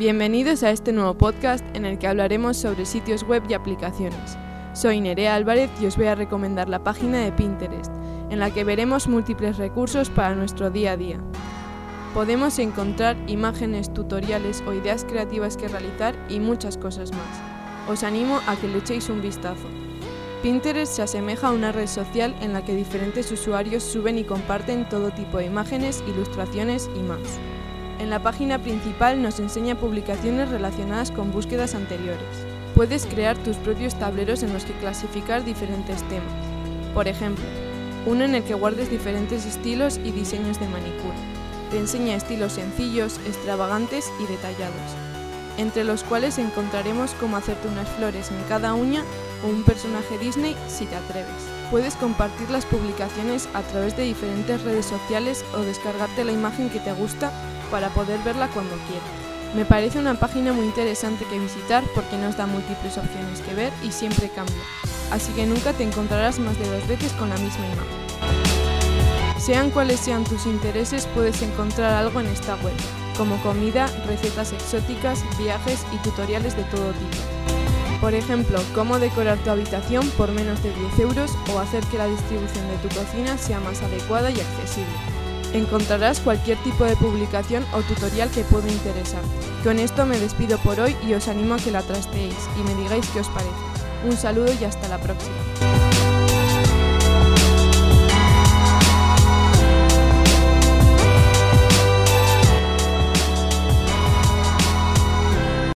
Bienvenidos a este nuevo podcast en el que hablaremos sobre sitios web y aplicaciones. Soy Nerea Álvarez y os voy a recomendar la página de Pinterest, en la que veremos múltiples recursos para nuestro día a día. Podemos encontrar imágenes, tutoriales o ideas creativas que realizar y muchas cosas más. Os animo a que le echéis un vistazo. Pinterest se asemeja a una red social en la que diferentes usuarios suben y comparten todo tipo de imágenes, ilustraciones y más. En la página principal nos enseña publicaciones relacionadas con búsquedas anteriores. Puedes crear tus propios tableros en los que clasificar diferentes temas. Por ejemplo, uno en el que guardes diferentes estilos y diseños de manicura. Te enseña estilos sencillos, extravagantes y detallados, entre los cuales encontraremos cómo hacerte unas flores en cada uña o un personaje Disney si te atreves. Puedes compartir las publicaciones a través de diferentes redes sociales o descargarte la imagen que te gusta para poder verla cuando quieras. Me parece una página muy interesante que visitar porque nos da múltiples opciones que ver y siempre cambia, así que nunca te encontrarás más de dos veces con la misma imagen. Sean cuales sean tus intereses, puedes encontrar algo en esta web, como comida, recetas exóticas, viajes y tutoriales de todo tipo. Por ejemplo, cómo decorar tu habitación por menos de 10 euros o hacer que la distribución de tu cocina sea más adecuada y accesible. Encontrarás cualquier tipo de publicación o tutorial que pueda interesar. Con esto me despido por hoy y os animo a que la trasteéis y me digáis qué os parece. Un saludo y hasta la próxima.